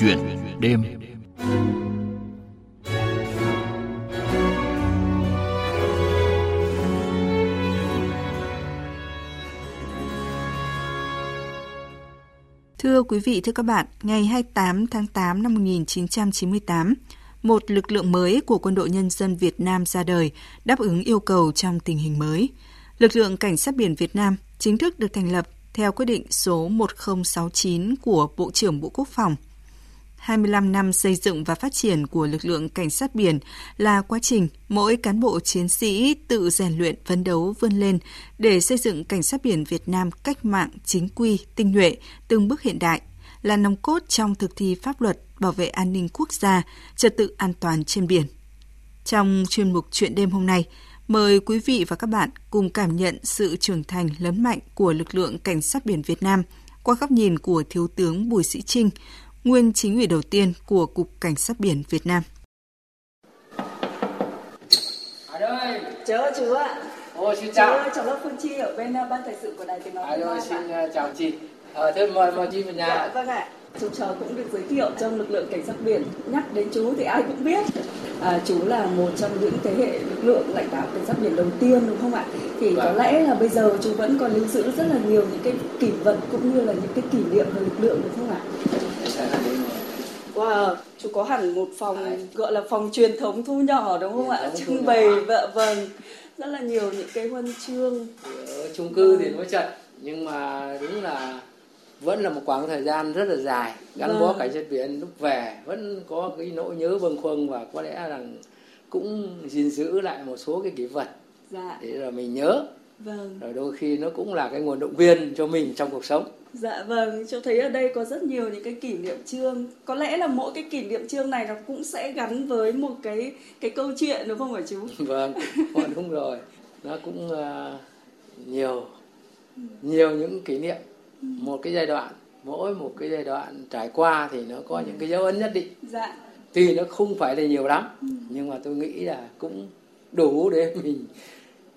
chuyện đêm Thưa quý vị, thưa các bạn, ngày 28 tháng 8 năm 1998, một lực lượng mới của Quân đội Nhân dân Việt Nam ra đời, đáp ứng yêu cầu trong tình hình mới. Lực lượng Cảnh sát biển Việt Nam chính thức được thành lập theo quyết định số 1069 của Bộ trưởng Bộ Quốc phòng. 25 năm xây dựng và phát triển của lực lượng cảnh sát biển là quá trình mỗi cán bộ chiến sĩ tự rèn luyện phấn đấu vươn lên để xây dựng cảnh sát biển Việt Nam cách mạng chính quy, tinh nhuệ, từng bước hiện đại, là nòng cốt trong thực thi pháp luật bảo vệ an ninh quốc gia, trật tự an toàn trên biển. Trong chuyên mục Chuyện đêm hôm nay, mời quý vị và các bạn cùng cảm nhận sự trưởng thành lớn mạnh của lực lượng cảnh sát biển Việt Nam qua góc nhìn của Thiếu tướng Bùi Sĩ Trinh, nguyên chính ủy đầu tiên của Cục Cảnh sát biển Việt Nam. À đây, Chớ chú ạ. Ồ, xin Chú chào. ơi, cháu là Phương Chi ở bên uh, ban thời sự của Đài Tiếng Nói À Việt Nam xin ạ. uh, chào chị. Ờ, thế mời mời chị Dạ, nhà. vâng ạ. Chúng cháu cũng được giới thiệu trong lực lượng cảnh sát biển. Nhắc đến chú thì ai cũng biết. À, chú là một trong những thế hệ lực lượng lãnh đạo cảnh sát biển đầu tiên đúng không ạ? Thì có Vâng. lẽ là bây giờ chú vẫn còn lưu giữ rất là nhiều những cái kỷ vật cũng như là những cái kỷ niệm về lực lượng đúng không ạ? Sẽ là đến rồi. Wow, chú có hẳn một phòng gọi là phòng truyền thống thu nhỏ đúng không ạ? thu Trưng nhỏ. bày vợ vâng rất là nhiều những cái huân chương Ở chung cư thì nói chật, nhưng mà đúng là vẫn là một quãng thời gian rất là dài gắn bó Vâng. cảnh sát biển lúc về vẫn có cái nỗi nhớ bâng khuâng và có lẽ rằng cũng gìn giữ lại một số cái kỷ vật dạ để rồi mình nhớ vâng. Rồi đôi khi nó cũng là cái nguồn động viên cho mình trong cuộc sống. Dạ vâng, cháu thấy ở đây có rất nhiều những cái kỷ niệm chương. Có lẽ là mỗi cái kỷ niệm chương này nó cũng sẽ gắn với một cái cái câu chuyện đúng không hả chú? vâng đúng- đúng rồi. Nó cũng ờ, nhiều nhiều những kỷ niệm. Một cái giai đoạn mỗi một cái giai đoạn trải qua thì nó có những cái dấu ấn nhất định. Dạ. tuy nó không phải là nhiều lắm nhưng mà tôi nghĩ là cũng đủ để mình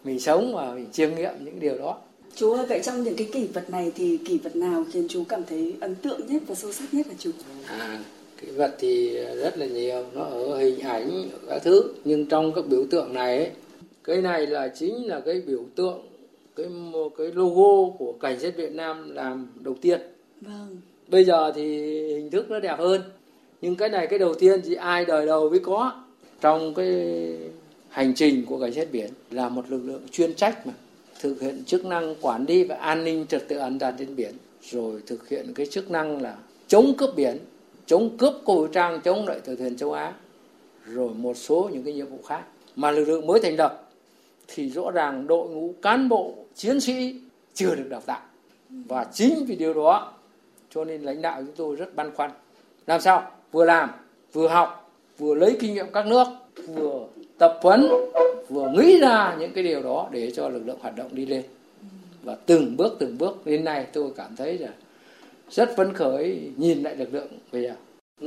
mình sống và mình chiêm nghiệm những điều đó. Chú ơi, vậy trong những cái kỷ vật này thì kỷ vật nào khiến chú cảm thấy ấn tượng nhất và sâu sắc nhất hả chú? à cái vật thì rất là nhiều. Nó ở hình ảnh ở các thứ. Nhưng trong các biểu tượng này ấy, cái này là chính là cái biểu tượng cái một cái logo của cảnh sát Việt Nam làm đầu tiên. Vâng. bây giờ thì hình thức nó đẹp hơn. Nhưng cái này cái đầu tiên thì ai đời đầu mới có? Trong cái hành trình của cảnh sát biển là một lực lượng chuyên trách mà, thực hiện chức năng quản lý và an ninh trật tự an toàn trên biển, rồi thực hiện cái chức năng là chống cướp biển, chống cướp cô vũ trang, chống lại tàu thuyền châu Á, rồi một số những cái nhiệm vụ khác. Mà lực lượng mới thành lập thì rõ ràng đội ngũ cán bộ, chiến sĩ chưa được đào tạo. Và chính vì điều đó, cho nên lãnh đạo chúng tôi rất băn khoăn. Làm sao? Vừa làm, vừa học, vừa lấy kinh nghiệm các nước, vừa tập huấn vừa nghĩ ra những cái điều đó để cho lực lượng hoạt động đi lên. Và từng bước từng bước. Đến nay tôi cảm thấy là rất phấn khởi nhìn lại lực lượng bây giờ.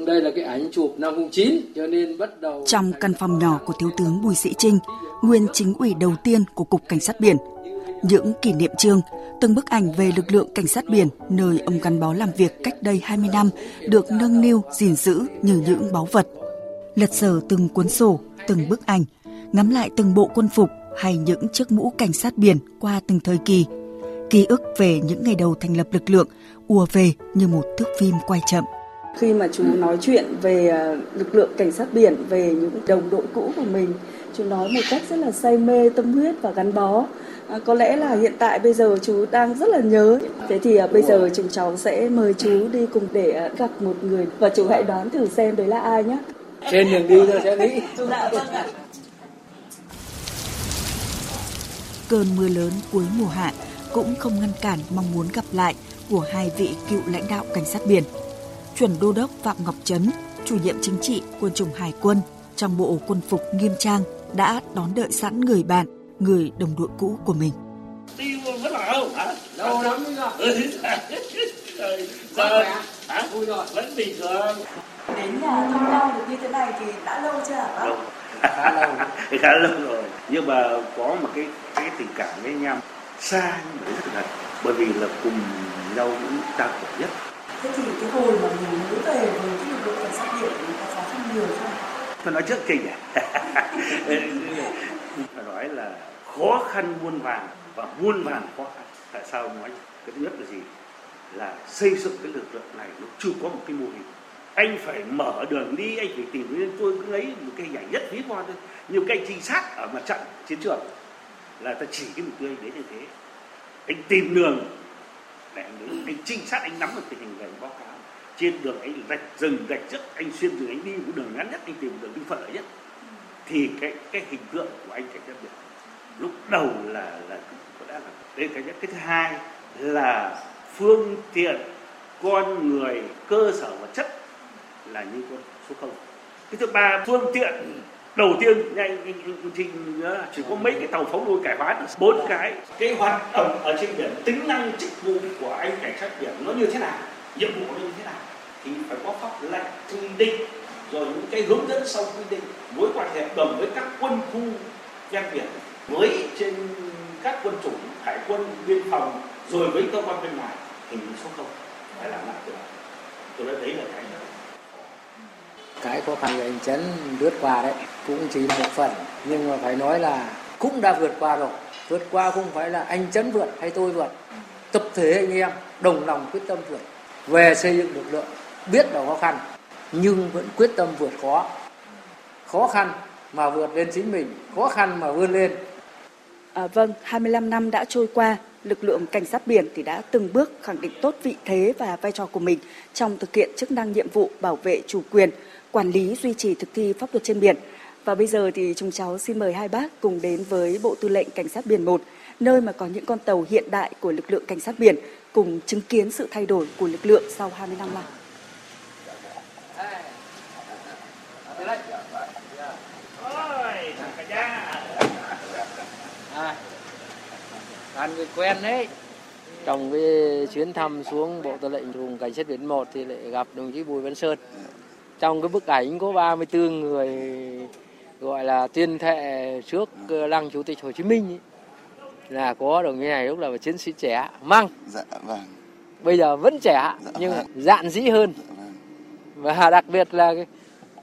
Đây là cái ảnh chụp năm 09 cho nên bắt đầu Trong căn phòng nhỏ của Thiếu tướng Bùi Sĩ Trinh, nguyên chính ủy đầu tiên của Cục Cảnh sát Biển, những kỷ niệm chương, từng bức ảnh về lực lượng cảnh sát biển nơi ông gắn bó làm việc cách đây 20 năm được nâng niu gìn giữ như những báu vật. Lật dở từng cuốn sổ, từng bức ảnh, ngắm lại từng bộ quân phục hay những chiếc mũ cảnh sát biển qua từng thời kỳ. Ký ức về những ngày đầu thành lập lực lượng ùa về như một thước phim quay chậm. Khi mà chú nói chuyện về à, lực lượng cảnh sát biển, về những đồng đội cũ của mình, chú nói một cách rất là say mê, tâm huyết và gắn bó. À, có lẽ là hiện tại bây giờ chú đang rất là nhớ. Thế thì à, bây giờ chúng cháu sẽ mời chú đi cùng để à, gặp một người và chú hãy đoán thử xem đấy là ai nhé trên đường đi tôi sẽ nghĩ. Cơn mưa lớn cuối mùa hạ cũng không ngăn cản mong muốn gặp lại của hai vị cựu lãnh đạo cảnh sát biển. Chuẩn đô đốc Phạm Ngọc Trấn, chủ nhiệm chính trị quân chủng Hải quân trong bộ quân phục nghiêm trang đã đón đợi sẵn người bạn, người đồng đội cũ của mình. đi vẫn là không hả lâu lắm Trời, giờ hả vui rồi vẫn bình thường Đến nhà thăm nhau được như thế này thì đã lâu chưa hả bác? khá lâu. Khá lâu rồi. Nhưng mà có một cái cái tình cảm với nhau xa nhưng mà rất gần. Bởi vì là cùng nhau những gian khổ nhất. Thế thì cái hồi mà mình mới về với cái lực lượng tôi nói trước kinh phải nói là khó khăn muôn vàn và muôn vàn khó khăn. Tại sao nói cái thứ nhất là gì? Là xây dựng cái lực lượng này nó chưa có một cái mô hình anh phải mở đường đi, anh phải tìm nguyên tôi cứ lấy một cái giải nhất ví von thôi. Nhiều cái trinh sát ở mặt trận, chiến trường là ta chỉ cái mục tiêu anh đến như thế. Anh tìm đường để anh đến. Anh trinh sát, anh nắm được tình hình về báo cáo. Trên đường anh rạch rừng, rạch trước anh xuyên rừng, anh đi một đường ngắn nhất, anh tìm đường đi thuận lợi nhất. Thì cái cái hình tượng của anh cảnh rất được lúc đầu là là có đã là đây cái nhất. Cái thứ hai là phương tiện, con người, cơ sở vật chất là như con số không. Cái thứ ba, phương tiện. Đầu tiên nhanh trình chỉ có mấy cái tàu phóng đuôi cải hoán bốn cái. Cái hoạt động ở trên biển, tính năng chức vụ của anh cảnh sát biển nó như thế nào, nhiệm vụ nó như thế nào, thì phải có pháp lệnh quy định. Rồi những cái hướng dẫn sau quy định, mối quan hệ đồng với các quân khu ven biển, với trên các quân chủng hải quân, biên phòng, rồi với cơ quan bên ngoài thì số không. Phải làm lại được tôi nói đấy là cái cái khó khăn của anh chấn vượt qua đấy cũng chỉ là một phần. Nhưng mà phải nói là cũng đã vượt qua rồi. Vượt qua không phải là anh chấn vượt hay tôi vượt. Tập thể anh em đồng lòng quyết tâm vượt. Về xây dựng lực lượng biết là khó khăn nhưng vẫn quyết tâm vượt khó. Khó khăn mà vượt lên chính mình khó khăn mà vươn lên. À, vâng 25 năm đã trôi qua lực lượng cảnh sát biển thì đã từng bước khẳng định tốt vị thế và vai trò của mình trong thực hiện chức năng nhiệm vụ bảo vệ chủ quyền quản lý duy trì thực thi pháp luật trên biển. Và bây giờ thì chúng cháu xin mời hai bác cùng đến với Bộ Tư lệnh Cảnh sát biển 1, nơi mà có những con tàu hiện đại của lực lượng cảnh sát biển cùng chứng kiến sự thay đổi của lực lượng sau 20 năm lại. ăn người quen đấy. Trong cái chuyến thăm xuống Bộ Tư lệnh vùng Cảnh sát biển 1 thì lại gặp đồng chí Bùi Văn Sơn trong cái bức ảnh có 34 người gọi là tuyên thệ trước lăng chủ tịch Hồ Chí Minh ấy, là có đồng chí này lúc là chiến sĩ trẻ măng dạ vâng. Bây giờ vẫn trẻ dạ, nhưng vâng. dạn dĩ hơn. Dạ, vâng. và đặc biệt là cái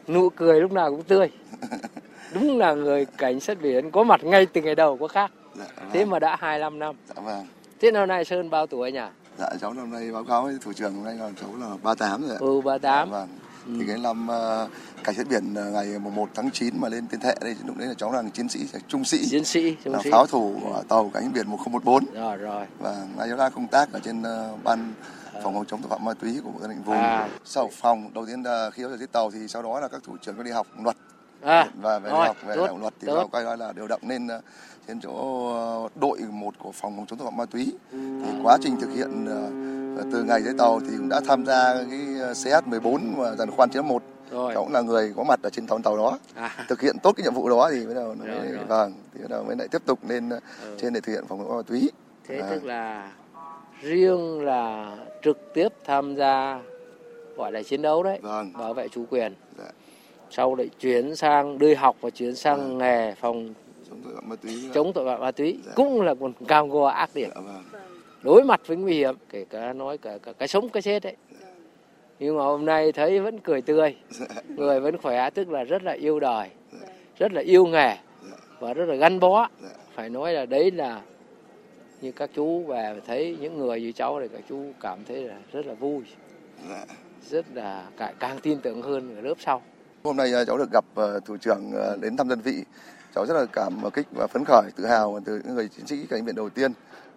nụ cười lúc nào cũng tươi. Đúng là người cảnh sát biển có mặt ngay từ ngày đầu có khác. Dạ, vâng. thế mà đã 25 năm. Dạ, vâng. thế năm nay Sơn bao tuổi nhỉ? Dạ cháu năm nay báo cáo với thủ trưởng hôm nay là cháu là 38 rồi ạ. Ừ 38 dạ, vâng ừ. thì cái năm uh, cảnh sát biển uh, ngày 1 tháng 9 mà lên tuyên thệ đây lúc đấy là cháu là chiến sĩ trung sĩ chiến sĩ trung là sĩ. pháo thủ của tàu cảnh biển 1014 rồi rồi và cháu đang công tác ở trên uh, ban phòng phòng chống tội phạm ma túy của bộ tư lệnh vùng à. sau phòng đầu tiên là khi cháu giết tàu thì sau đó là các thủ trưởng có đi học luật à, và về rồi, học về tốt, luật thì tốt. quay là điều động lên trên chỗ đội một của phòng phòng chống tội phạm ma túy thì quá trình thực hiện từ ngày giấy tàu thì cũng đã tham gia cái CH14 và dàn khoan 91 rồi. cũng là người có mặt ở trên tàu tàu đó à. thực hiện tốt cái nhiệm vụ đó thì bắt đầu mới, rồi, vâng thì bắt đầu mới lại tiếp tục lên ừ. trên để thực hiện phòng chống ma túy thế à. tức là riêng là trực tiếp tham gia gọi là chiến đấu đấy vâng. bảo vệ chủ quyền dạ. sau lại chuyển sang đi học và chuyển sang vâng. nghề phòng chống tội phạm ma túy chống tội phạm ma túy dạ. cũng là một cam go ác liệt dạ, vâng đối mặt với nguy hiểm kể cả nói cả, cả cái sống cái chết đấy. Nhưng mà hôm nay thấy vẫn cười tươi. Người vẫn khỏe tức là rất là yêu đời rất là yêu nghề và rất là gắn bó. Phải nói là đấy là như các chú về thấy những người như cháu thì các chú cảm thấy là rất là vui rất là càng tin tưởng hơn ở lớp sau. Hôm nay à, cháu được gặp ờ, thủ trưởng ờ, đến thăm đơn vị. Cháu rất là cảm ờ, kích và phấn khởi tự hào từ những người chiến sĩ cảnh viện đầu tiên.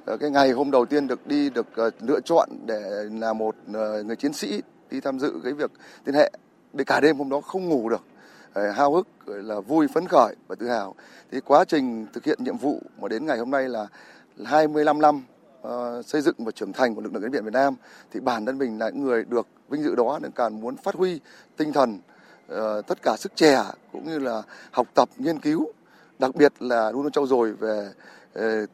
Ờ, cái ngày hôm đầu tiên được đi được ờ, lựa chọn để là một ờ, người chiến sĩ đi tham dự cái việc liên hệ để cả đêm hôm đó không ngủ được. Hao hức là vui phấn khởi và tự hào. Thì quá trình thực hiện nhiệm vụ mà đến ngày hôm nay là 25 năm uh, xây dựng và trưởng thành của lực lượng cảnh biển Việt Nam thì bản thân mình là người được vinh dự đó nên càng muốn phát huy tinh thần uh, tất cả sức trẻ cũng như là học tập nghiên cứu đặc biệt là luôn luôn trau dồi về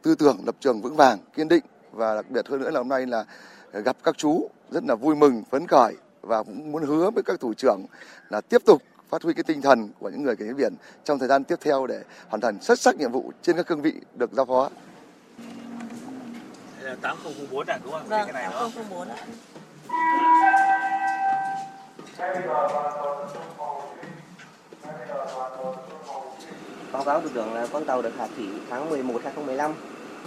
tư tưởng lập trường vững vàng kiên định và đặc biệt hơn nữa là hôm nay là gặp các chú rất là vui mừng phấn khởi và cũng muốn hứa với các thủ trưởng là tiếp tục phát huy cái tinh thần của những người cảnh sát biển trong thời gian tiếp theo để hoàn thành xuất sắc nhiệm vụ trên các cương vị được giao phó. Đây là 8004 à đúng không? Vâng, cái này 8004 ạ. Báo cáo lực lượng là con tàu được hạ thủy tháng 11 2015.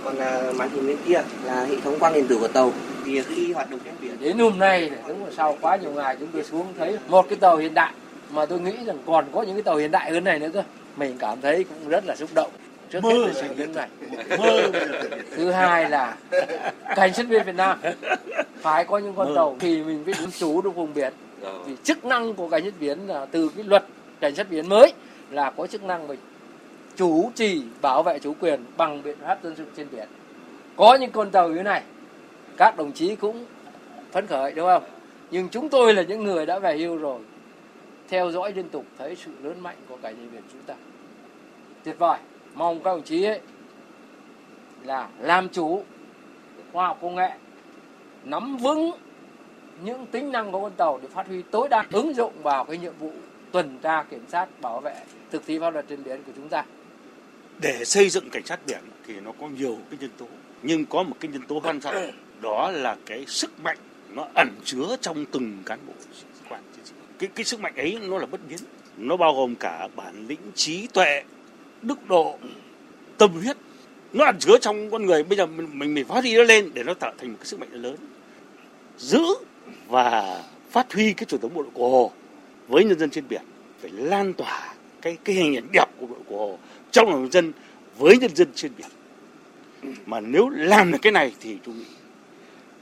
Còn à, màn hình bên kia là hệ thống quang điện tử của tàu. Thì khi hoạt động trên biển đến hôm nay đúng là sau quá nhiều ngày chúng tôi xuống thấy một cái tàu hiện đại mà tôi nghĩ rằng còn có những cái tàu hiện đại hơn này nữa cơ. Mình cảm thấy cũng rất là xúc động trước hết là sự đến này. Thứ hai là cảnh sát biển Việt Nam. Phải có những con tàu thì mình biết đứng trú trong vùng biển. Vì chức năng của cảnh sát biển là từ cái luật cảnh sát biển mới là có chức năng mình chủ trì bảo vệ chủ quyền bằng biện pháp dân sự trên biển. Có những con tàu như này, các đồng chí cũng phấn khởi, đúng không? Nhưng chúng tôi là những người đã về hưu rồi, theo dõi liên tục, thấy sự lớn mạnh của cảnh sát biển chúng ta. Tuyệt vời. Mong các đồng chí ấy là làm chủ khoa học công nghệ, nắm vững những tính năng của con tàu để phát huy tối đa ứng dụng vào cái nhiệm vụ tuần tra kiểm soát bảo vệ thực thi pháp luật trên biển của chúng ta để xây dựng cảnh sát biển thì nó có nhiều cái nhân tố nhưng có một cái nhân tố quan trọng đó là cái sức mạnh nó ẩn chứa trong từng cán bộ quan chiến sĩ. Cái cái sức mạnh ấy nó là bất biến nó bao gồm cả bản lĩnh trí tuệ đức độ tâm huyết. Nó ẩn chứa trong con người bây giờ mình mình, mình phát huy nó lên để nó tạo thành một cái sức mạnh lớn. Giữ và phát huy cái truyền thống bộ đội của hồ với nhân dân trên biển phải lan tỏa cái cái hình ảnh đẹp của bộ đội của hồ trong lòng dân với nhân dân trên biển. Mà nếu làm được cái này thì tôi nghĩ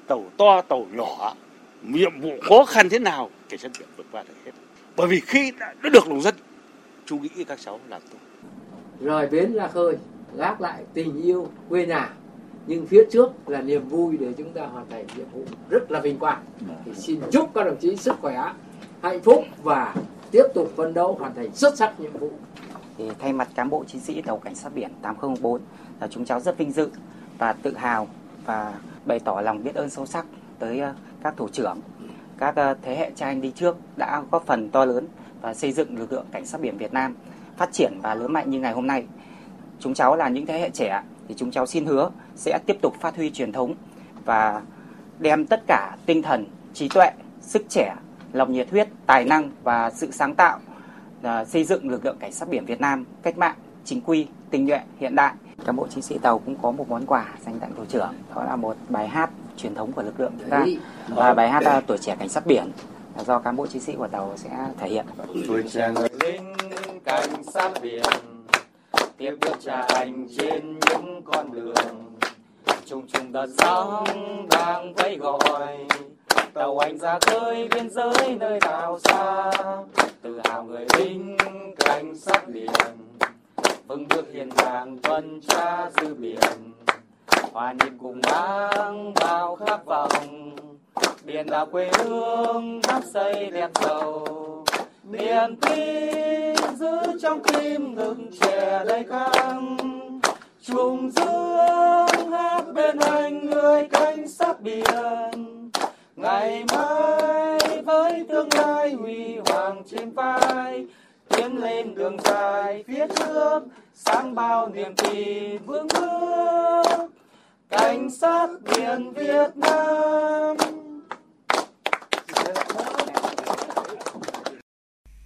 tàu to tàu nhỏ nhiệm vụ khó khăn thế nào cảnh sát biển vượt qua được hết. Bởi vì khi đã, đã được lòng dân chú nghĩ các cháu làm tốt. Rời bến ra khơi gác lại tình yêu quê nhà. Nhưng phía trước là niềm vui để chúng ta hoàn thành nhiệm vụ rất là vinh quang. Thì xin chúc các đồng chí sức khỏe hạnh phúc và tiếp tục phấn đấu hoàn thành xuất sắc nhiệm vụ thì thay mặt cán bộ chiến sĩ tàu cảnh sát biển 8004 là chúng cháu rất vinh dự và tự hào và bày tỏ lòng biết ơn sâu sắc tới ờ, các thủ trưởng, các ờ, thế hệ cha anh đi trước đã góp phần to lớn và xây dựng lực lượng cảnh sát biển Việt Nam phát triển và lớn mạnh như ngày hôm nay. Chúng cháu là những thế hệ trẻ thì chúng cháu xin hứa sẽ tiếp tục phát huy truyền thống và đem tất cả tinh thần, trí tuệ, sức trẻ, lòng nhiệt huyết, tài năng và sự sáng tạo uh, xây dựng lực lượng cảnh sát biển Việt Nam cách mạng, chính quy, tinh nhuệ, hiện đại. Cán bộ chiến sĩ tàu cũng có một món quà dành tặng thủ trưởng, đó là một bài hát truyền thống của lực lượng chúng ta và bài hát uh, tuổi trẻ cảnh sát biển do cán bộ chiến sĩ của tàu sẽ thể hiện. Tuổi trẻ người lính cảnh sát biển tiếp bước cha anh trên những con đường trùng trùng đợt sóng đang vẫy gọi tàu anh ra khơi biên giới nơi đảo xa tự hào người lính, canh sát biển. Vững bước hiền ngang tuần tra dư biển. Hòa nhịp cùng mang bao khát vọng biển đảo quê hương đắp xây đẹp giàu. Niềm tin giữ trong tim ngực trẻ đầy căng. Trùng dương hát bên anh người canh sát biển. Ngày mai thấy tương lai huy hoàng trên vai tiến lên đường dài phía trước sáng bao niềm tin vững bước. Cảnh sát biển Việt Nam.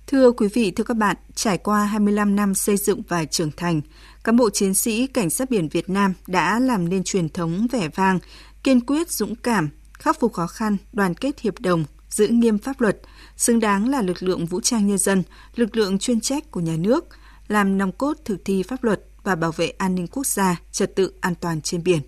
Thưa quý vị, thưa các bạn, trải qua 25 năm xây dựng và trưởng thành, cán bộ chiến sĩ Cảnh sát biển Việt Nam đã làm nên truyền thống vẻ vang, kiên quyết, dũng cảm, khắc phục khó khăn, đoàn kết hiệp đồng, giữ nghiêm pháp luật, xứng đáng là lực lượng vũ trang nhân dân, lực lượng chuyên trách của nhà nước, làm nòng cốt thực thi pháp luật và bảo vệ an ninh quốc gia, trật tự an toàn trên biển.